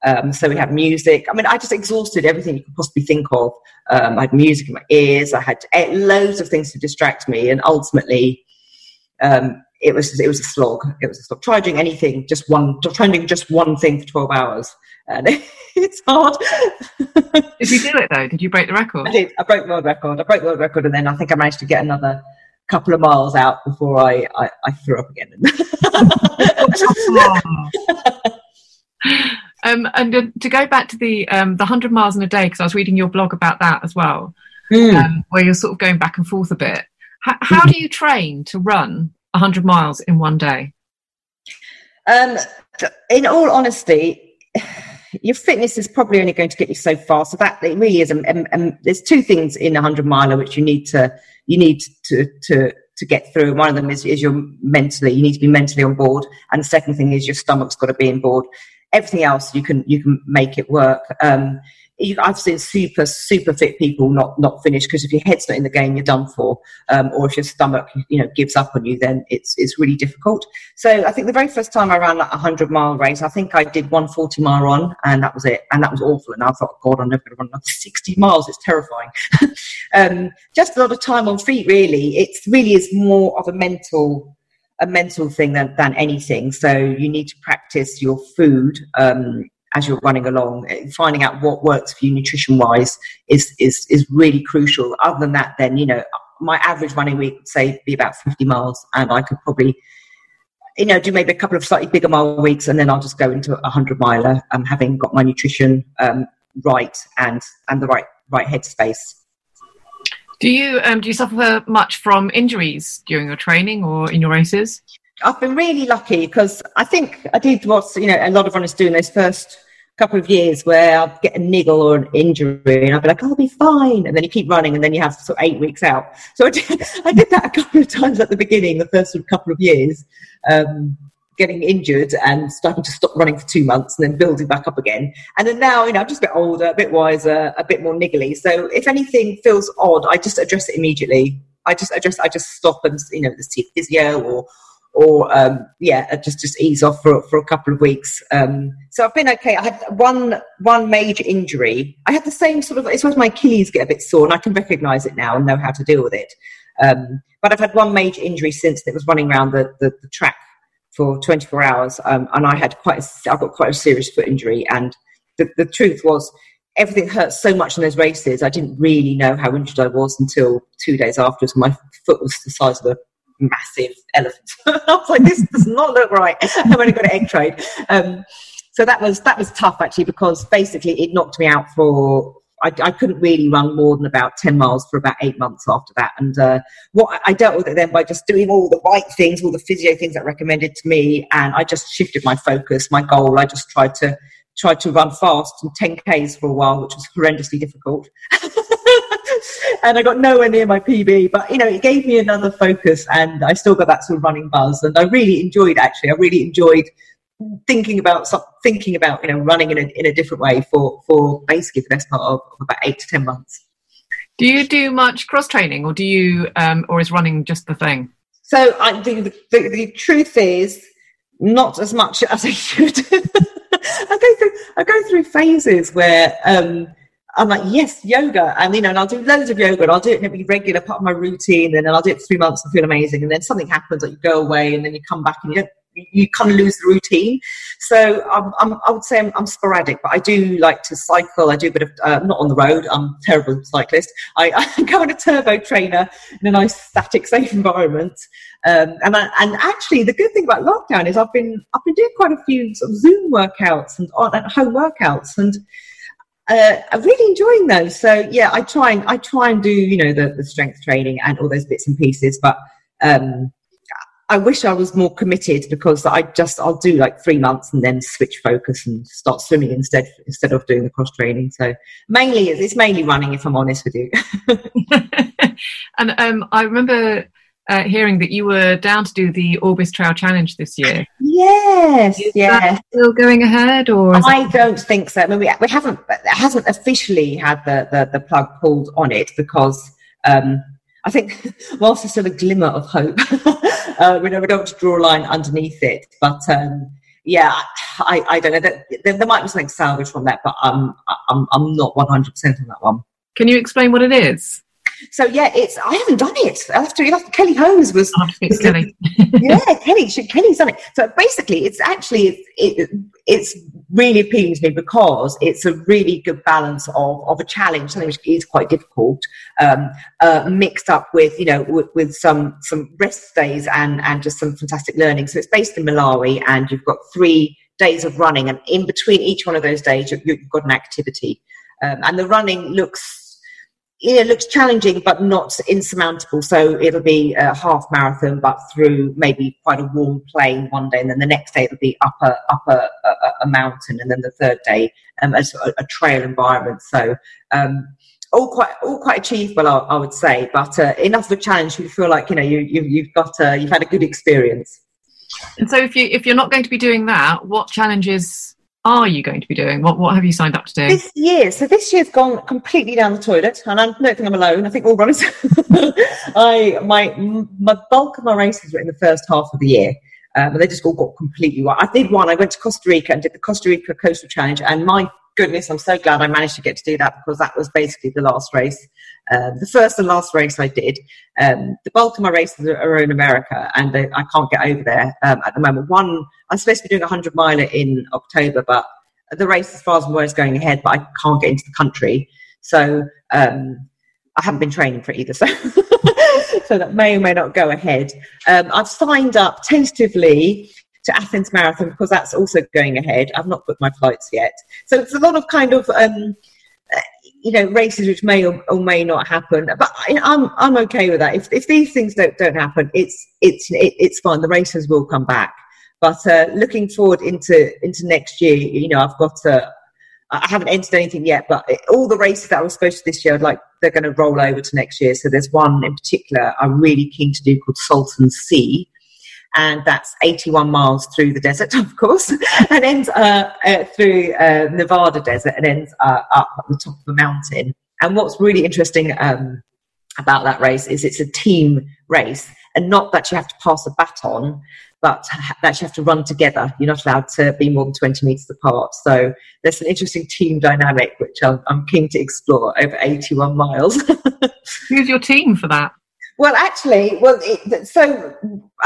Um, so we had music. I mean, I just exhausted everything you could possibly think of. Um, I had music in my ears. I had eh, loads of things to distract me, and ultimately, um, it was it was a slog. It was a slog. Try doing anything, just one. Try doing just one thing for twelve hours, and (laughs) it's hard. did you do it though? Did you break the record? I did. I broke the world record. I broke the world record, and then I think I managed to get another couple of miles out before I I, I threw up again. (laughs) (laughs) um, and to go back to the um, the hundred miles in a day, because I was reading your blog about that as well, mm. um, where you're sort of going back and forth a bit. H- how do you train to run 100 miles in one day? Um, in all honesty, your fitness is probably only going to get you so far. So that it really is. Um there's two things in a hundred miler which you need to you need to to to get through. One of them is is your mentally. You need to be mentally on board, and the second thing is your stomach's got to be on board. Everything else you can you can make it work. Um, I've seen super, super fit people not not finish because if your head's not in the game, you're done for. Um, or if your stomach, you know, gives up on you, then it's it's really difficult. So I think the very first time I ran like a hundred mile race, I think I did one forty mile run, and that was it, and that was awful. And I thought, God, I'm never going to run another sixty miles. It's terrifying. (laughs) um, just a lot of time on feet, really. It really is more of a mental a mental thing than, than anything. So you need to practice your food. Um, as you're running along. Finding out what works for you nutrition wise is, is, is really crucial. Other than that, then, you know, my average running week would say be about 50 miles and I could probably, you know, do maybe a couple of slightly bigger mile weeks and then I'll just go into a 100 miler um, having got my nutrition um, right and, and the right, right headspace. Do you um, do you suffer much from injuries during your training or in your races? I've been really lucky because I think I did what you know a lot of runners do in those first couple of years where I'd get a niggle or an injury and I'd be like, I'll be fine. And then you keep running and then you have sort of eight weeks out. So I did, (laughs) I did that a couple of times at the beginning, the first couple of years, um, getting injured and starting to stop running for two months and then building back up again. And then now, you know, I'm just a bit older, a bit wiser, a bit more niggly. So if anything feels odd, I just address it immediately. I just address, I just stop and, you know, see physio or, or um, yeah, uh, just just ease off for for a couple of weeks. Um, so I've been okay. I had one one major injury. I had the same sort of. It's when my Achilles get a bit sore, and I can recognise it now and know how to deal with it. Um, but I've had one major injury since that was running around the, the, the track for 24 hours, um, and I had quite a, I got quite a serious foot injury. And the, the truth was, everything hurt so much in those races. I didn't really know how injured I was until two days afterwards. My foot was the size of a massive elephant. (laughs) I was like, this does not look right. (laughs) I've only got an egg trade. Um, so that was that was tough actually because basically it knocked me out for I, I, couldn't really run more than about 10 miles for about eight months after that. And uh, what I dealt with it then by just doing all the right things, all the physio things that recommended to me. And I just shifted my focus, my goal. I just tried to tried to run fast and 10Ks for a while, which was horrendously difficult. (laughs) and I got nowhere near my PB. But you know, it gave me another focus, and I still got that sort of running buzz. And I really enjoyed actually. I really enjoyed thinking about thinking about you know running in a in a different way for for basically the best part of, of about eight to ten months. Do you do much cross training, or do you, um, or is running just the thing? So I the, the, the truth is not as much (laughs) as I should. I go through I go through phases where um, I'm like, yes, yoga. And, you know, and I'll do loads of yoga and I'll do it and it'll be regular part of my routine. And then I'll do it three months and feel amazing. And then something happens, like you go away and then you come back and you don't, you kind of lose the routine. So I'm, I'm, i would say I'm, I'm, sporadic, but I do like to cycle. I do a bit of uh, not on the road. I'm terrible cyclist. I, (laughs) I go on a turbo trainer in a nice static, safe environment. Um, and I, and actually, the good thing about lockdown is I've been I've been doing quite a few sort of Zoom workouts and at home workouts and uh, I'm really enjoying those. So yeah, I try and I try and do you know the, the strength training and all those bits and pieces, but um, I wish I was more committed because I just I'll do like three months and then switch focus and start swimming instead instead of doing the cross training. So mainly it's mainly running, if I'm honest with you. (laughs) and um, I remember uh, hearing that you were down to do the Orbis Trail Challenge this year. Yes, yeah. Still going ahead, or I it... don't think so. I mean, we, we haven't it hasn't officially had the, the, the plug pulled on it because um, I think (laughs) whilst there's still a glimmer of hope, (laughs) uh, we, we don't want to draw a line underneath it, but. Um, yeah, I, I don't know. There, there, might be something salvaged from that, but I'm I'm I'm not 100 percent on that one. Can you explain what it is? So yeah, it's I haven't done it. I have to. You have to Kelly Holmes was. was Kelly. (laughs) yeah, Kelly. She, Kelly's done it. So basically, it's actually it, it, it's really appealing to me because it's a really good balance of of a challenge, something which is quite difficult, um, uh, mixed up with you know with, with, some some rest days and and just some fantastic learning. So it's based in Malawi, and you've got three days of running, and in between each one of those days, you've, you've got an activity. Um, and the running looks it looks challenging but not insurmountable. So it'll be a half marathon, but through maybe quite a warm plain one day, and then the next day it'll be up a up a, a, a mountain, and then the third day um, as a, a trail environment. So um, all quite all quite achievable, I, I would say, but uh, enough of a challenge you feel like you know you, you have got uh, you've had a good experience. And so, if you if you're not going to be doing that, what challenges are you going to be doing? What what have you signed up to do? This year, so this year's gone completely down the toilet, and I don't think I'm alone. I think all runners. (laughs) I my my bulk of my races were in the first half of the year. Um, and they just all got completely. I did one. I went to Costa Rica and did the Costa Rica Coastal Challenge, and my goodness, I'm so glad I managed to get to do that because that was basically the last race, um, the first and last race I did. Um, the bulk of my races are in America, and I can't get over there um, at the moment. One I'm supposed to be doing a 100 miler in October, but the race, as far as I'm aware, is going ahead, but I can't get into the country. So um, I haven't been training for it either. So, (laughs) so that may or may not go ahead. Um, I've signed up tentatively to Athens Marathon because that's also going ahead. I've not booked my flights yet. So it's a lot of kind of. Um, you know races which may or, or may not happen but I, I'm I'm okay with that if if these things don't don't happen it's it's it, it's fine the races will come back but uh, looking forward into into next year, you know, I've got to. I haven't entered anything yet, but all the races that I was supposed to this year, like they're going to roll over to next year. So there's one in particular I'm really keen to do called Salton Sea, and that's 81 miles through the desert, (laughs) of course, and ends uh, uh, through uh, Nevada desert and ends uh, up at the top of a mountain. And what's really interesting um, about that race is it's a team race, and not that you have to pass a baton, but that you have to run together. You're not allowed to be more than 20 meters apart. So there's an interesting team dynamic, which I'm, I'm keen to explore over 81 miles. (laughs) Who's your team for that? Well, actually, well, it, so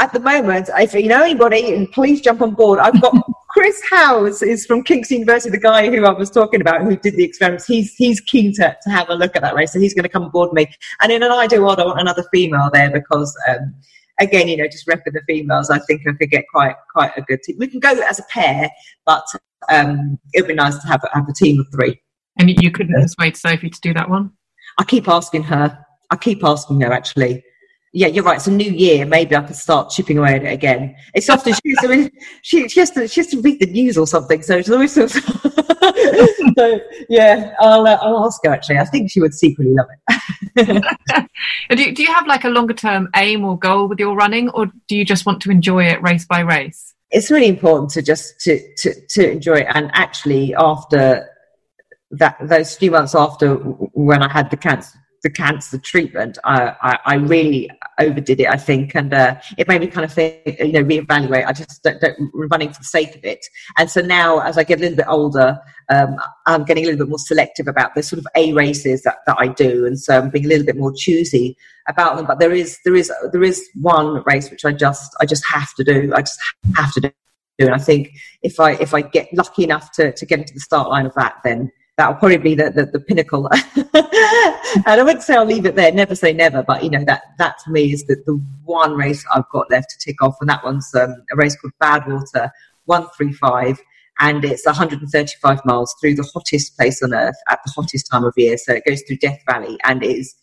at the moment, if you know anybody, please jump on board. I've got (laughs) Chris Howes is from King's University, the guy who I was talking about, who did the experiments. He's he's keen to, to have a look at that race, so he's going to come aboard me. And in an ideal world, I want another female there because um, again, you know, just repping the females, I think I could get quite quite a good team. We can go as a pair, but um, it would be nice to have have a team of three. And you couldn't persuade Sophie to do that one. I keep asking her. I keep asking her actually. Yeah, you're right. It's a new year. Maybe I could start chipping away at it again. It's often she, I mean, she, she has to she has to read the news or something. So it's always sort of (laughs) so yeah, I'll uh, I'll ask her actually. I think she would secretly love it. (laughs) do, do you have like a longer term aim or goal with your running, or do you just want to enjoy it race by race? It's really important to just to to, to enjoy it, and actually after that those few months after when I had the cancer the cancer treatment, I, I, I really overdid it, I think, and uh, it made me kind of think, you know, reevaluate. I just don't, don't running for the sake of it. And so now, as I get a little bit older, um, I'm getting a little bit more selective about the sort of A races that, that I do, and so I'm being a little bit more choosy about them. But there is there is there is one race which I just I just have to do. I just have to do. And I think if I if I get lucky enough to, to get into the start line of that, then that'll probably be the, the, the pinnacle. (laughs) and I wouldn't say I'll leave it there, never say never, but you know, that, that for me is the, the one race I've got left to tick off. And that one's um, a race called Badwater 135. And it's 135 miles through the hottest place on earth at the hottest time of year. So it goes through Death Valley and is,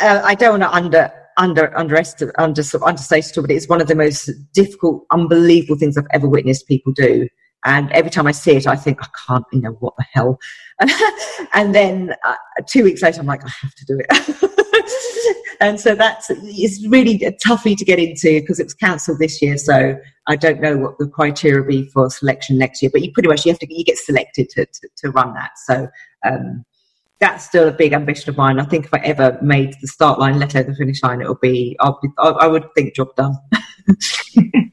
uh, I don't want to under, under underestimate under sort of understate it, but it's one of the most difficult, unbelievable things I've ever witnessed people do. And every time I see it, I think, I can't, you know, what the hell? (laughs) and then uh, two weeks later, I'm like, I have to do it. (laughs) and so that's, it's really a toughie to get into because it was cancelled this year. So I don't know what the criteria will be for selection next year, but you pretty much, you have to, you get selected to, to, to run that. So, um, that's still a big ambition of mine. I think if I ever made the start line, let out the finish line, it'll be, I'll be I would think job done. (laughs)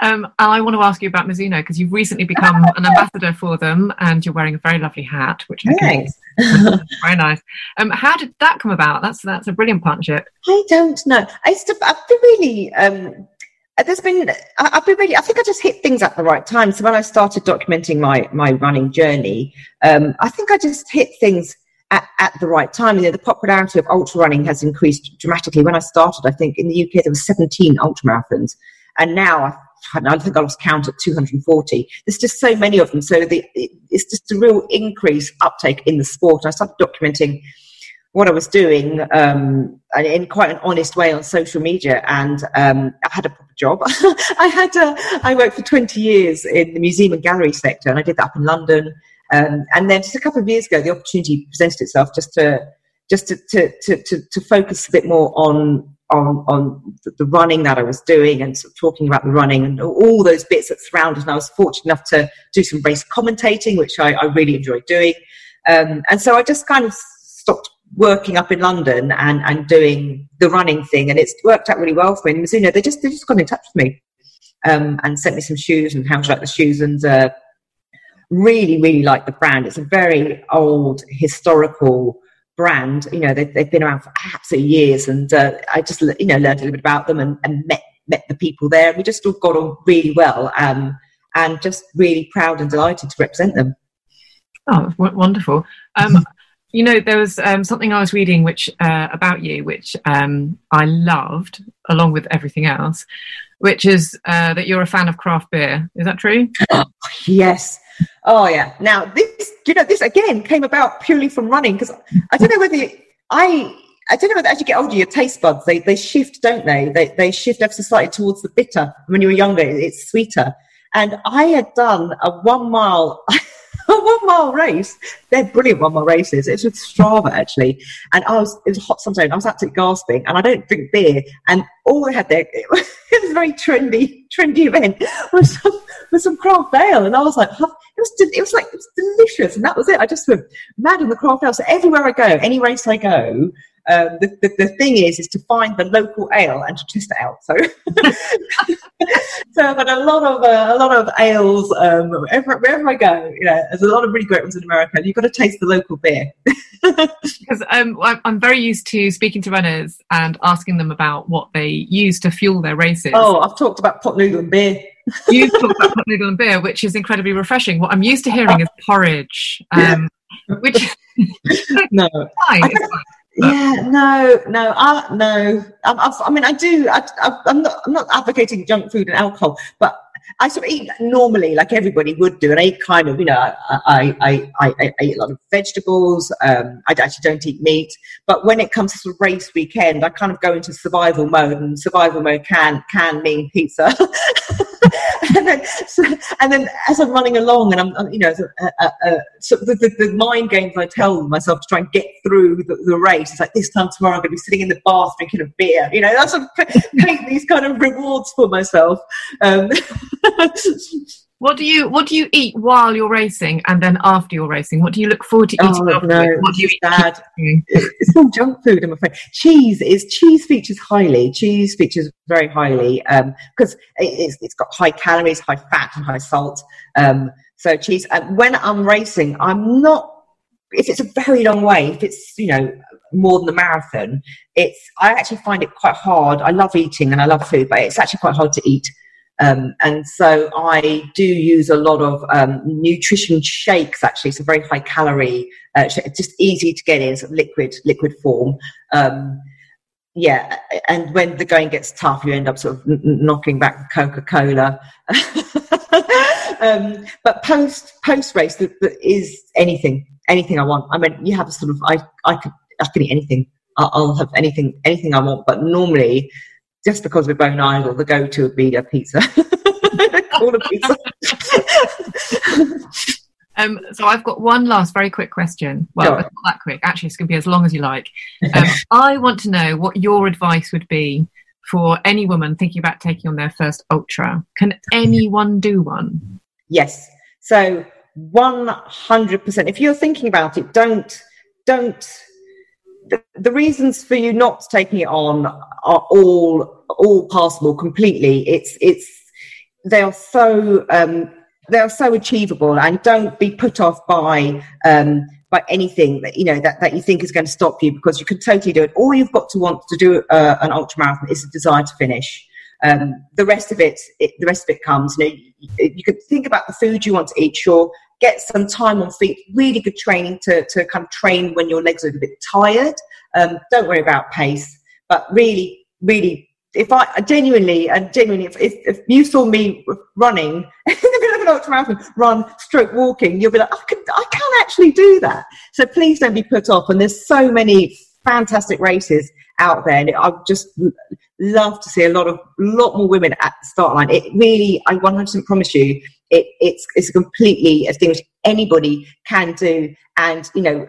Um, I want to ask you about Mizuno because you've recently become (laughs) an ambassador for them, and you're wearing a very lovely hat, which Thanks. (laughs) very nice. Um, how did that come about? That's that's a brilliant partnership. I don't know. I to, I've been really. Um, there's been I've been really I think I just hit things at the right time. So when I started documenting my my running journey, um, I think I just hit things at, at, the right time. You know, the popularity of ultra running has increased dramatically. When I started, I think in the UK there were 17 ultra marathons, and now I think I lost count at 240. There's just so many of them. So the, it's just a real increase uptake in the sport. I started documenting what I was doing um, in quite an honest way on social media, and um, I had a proper job. (laughs) I had a, I worked for 20 years in the museum and gallery sector, and I did that up in London. Um, and then just a couple of years ago, the opportunity presented itself just to just to, to, to, to, to focus a bit more on on, on the running that I was doing and sort of talking about the running and all those bits that surrounded. And I was fortunate enough to do some race commentating, which I, I really enjoyed doing. Um, and so I just kind of stopped working up in London and, and doing the running thing. And it's worked out really well for me. And Mizuno, they just, they just got in touch with me um, and sent me some shoes and how you like the shoes? And uh, really, really like the brand. It's a very old, historical, brand. You know, they've, they've been around for absolute years, and uh, I just you know learned a little bit about them and, and met met the people there. We just all got on really well, um, and just really proud and delighted to represent them. Oh, wonderful! Um, (laughs) you know, there was um, something I was reading which uh, about you, which um, I loved, along with everything else, which is uh, that you're a fan of craft beer. Is that true? (gasps) yes. Oh yeah. Now this, you know, this again came about purely from running because I don't know whether you, I. I don't know whether as you get older, your taste buds they, they shift, don't they? They they shift ever so slightly towards the bitter. When you were younger, it's sweeter. And I had done a one mile (laughs) a one mile race. They're brilliant one mile races. It's with Strava actually. And I was, it was hot sunshine. I was absolutely gasping and I don't drink beer. And all they had there, it was, (laughs) it was a very trendy, trendy event was some, with some craft ale. And I was like, it was, it was like, it was delicious. And that was it. I just went mad on the craft ale. So everywhere I go, any race I go, um, the, the, the, thing is, is to find the local ale and to test it out. So, (laughs) so I've had a lot of uh, a lot of ales um, wherever, wherever, I go. You know, there's a lot of really great ones in America. You've got to taste the local beer. (laughs) Because um, I'm very used to speaking to runners and asking them about what they use to fuel their races. Oh, I've talked about pot noodle and beer. You've talked about pot noodle and beer, which is incredibly refreshing. What I'm used to hearing is porridge, um, which (laughs) no, (laughs) fine, yeah, no, no, uh, no. I, I, I mean, I do. I, am not. I'm not advocating junk food and alcohol, but I sort of eat normally, like everybody would do, and I eat kind of, you know, I I, I, I, I eat a lot of vegetables. Um, I actually don't eat meat, but when it comes to race weekend, I kind of go into survival mode, and survival mode can can mean pizza. (laughs) (laughs) and then, so, and then as I'm running along, and I'm, I'm you know, uh, uh, uh, so the, the, the, mind games I tell myself to try and get through the, the, race. It's like this time tomorrow I'm going to be sitting in the bath drinking a beer. You know, that's sort of (laughs) these kind of rewards for myself. Um, (laughs) What do you What do you eat while you're racing, and then after you're racing? What do you look forward to eating? Oh, no, what do you eat? Bad. It's (laughs) all junk food, I'm afraid. Cheese is cheese features highly. Cheese features very highly because um, it, it's, it's got high calories, high fat, and high salt. Um, so cheese. And when I'm racing, I'm not. If it's a very long way, if it's you know more than the marathon, it's I actually find it quite hard. I love eating and I love food, but it's actually quite hard to eat um, and so I do use a lot of um, nutrition shakes, actually. A very high calorie, uh, just easy to get in, sort of liquid, liquid form. Um, yeah, and when the going gets tough, you end up sort of n- knocking back Coca Cola. (laughs) Um, but post post race is anything, anything I want. I mean, you have a sort of I I could I can eat anything. I'll have anything anything I want. But normally, just because we're bone idle, the go-to would be a pizza. (laughs) Call a pizza. (laughs) um, so I've got one last very quick question. Well, not that quick. Actually, it's going to be as long as you like. Um, (laughs) I want to know what your advice would be for any woman thinking about taking on their first ultra. Can anyone do one? Yes. So 100%. If you're thinking about it, don't don't the, reasons for you not taking it on are all all possible completely. It's it's they are so um, they are so achievable, and don't be put off by um, by anything that you know that, that you think is going to stop you because you can totally do it. All you've got to want to do uh, an ultra marathon is a desire to finish. Um, the rest of it, it, the rest of it comes. You know, you, you could think about the food you want to eat. Sure, get some time on feet. Really good training to to kind of train when your legs are a bit tired. Um, don't worry about pace, but really, really, if I genuinely and genuinely, if, if, if you saw me running in the middle of an ultra marathon, run, stroke walking, you'll be like, I can, I can actually do that. So please don't be put off. And there's so many fantastic races out there, and I just love to see a lot of, lot more women at the start line. It really, I 100% promise you, it, it's it's completely a thing which anybody can do, and you know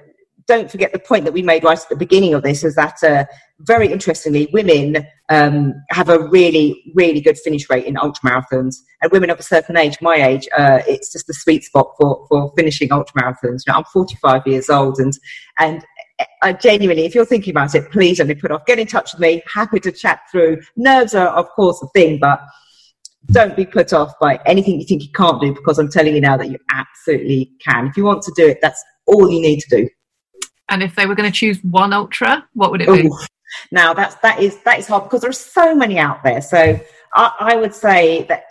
don't forget the point that we made right at the beginning of this is that uh, very interestingly, women um, have a really, really good finish rate in ultramarathons. And women of a certain age, my age, uh, it's just the sweet spot for, for finishing ultramarathons. Now, I'm 45 years old, and and uh, genuinely, if you're thinking about it, please don't be put off. Get in touch with me. Happy to chat through. Nerves are, of course, a thing, but don't be put off by anything you think you can't do because I'm telling you now that you absolutely can. If you want to do it, that's all you need to do. And if they were going to choose one ultra, what would it be? Now that's that is that is hard because there are so many out there. So I, I, would say that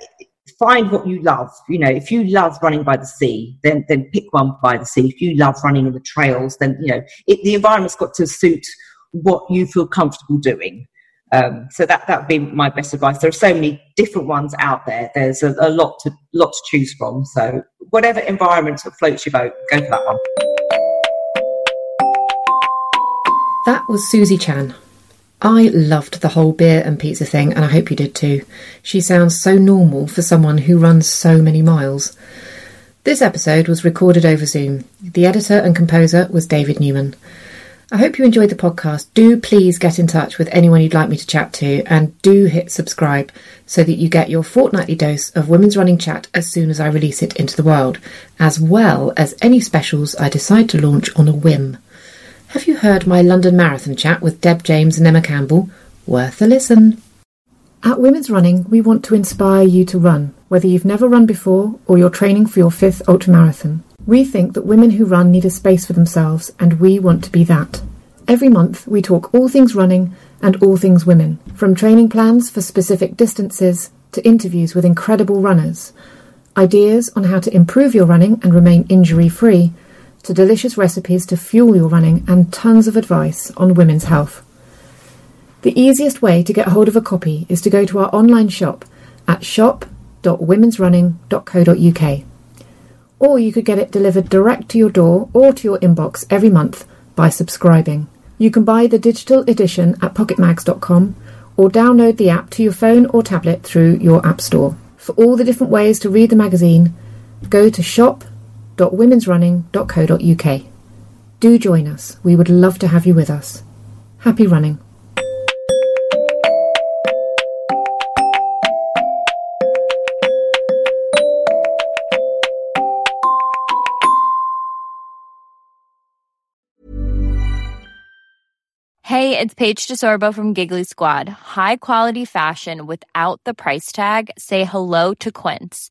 find what you love. You know, if you love running by the sea, then then pick one by the sea. If you love running in the trails, then you know it, the environment's got to suit what you feel comfortable doing. Um, so that that would be my best advice. There are so many different ones out there. There's a, a lot to lot to choose from. So whatever environment floats your boat, go for that one. That was Susie Chan. I loved the whole beer and pizza thing, and I hope you did too. She sounds so normal for someone who runs so many miles. This episode was recorded over Zoom. The editor and composer was David Newman. I hope you enjoyed the podcast. Do please get in touch with anyone you'd like me to chat to, and do hit subscribe so that you get your fortnightly dose of Women's Running Chat as soon as I release it into the world, as well as any specials I decide to launch on a whim. Have you heard my London Marathon chat with Deb James and Emma Campbell? Worth a listen. At Women's Running, we want to inspire you to run, whether you've never run before or you're training for your fifth ultramarathon. We think that women who run need a space for themselves, and we want to be that. Every month, we talk all things running and all things women, from training plans for specific distances to interviews with incredible runners, ideas on how to improve your running and remain injury free to delicious recipes to fuel your running and tons of advice on women's health. The easiest way to get hold of a copy is to go to our online shop at shop.womensrunning.co.uk. Or you could get it delivered direct to your door or to your inbox every month by subscribing. You can buy the digital edition at pocketmags.com or download the app to your phone or tablet through your app store. For all the different ways to read the magazine, go to shop www.womensrunning.co.uk. Do join us. We would love to have you with us. Happy running. Hey, it's Paige DeSorbo from Giggly Squad. High quality fashion without the price tag? Say hello to Quince.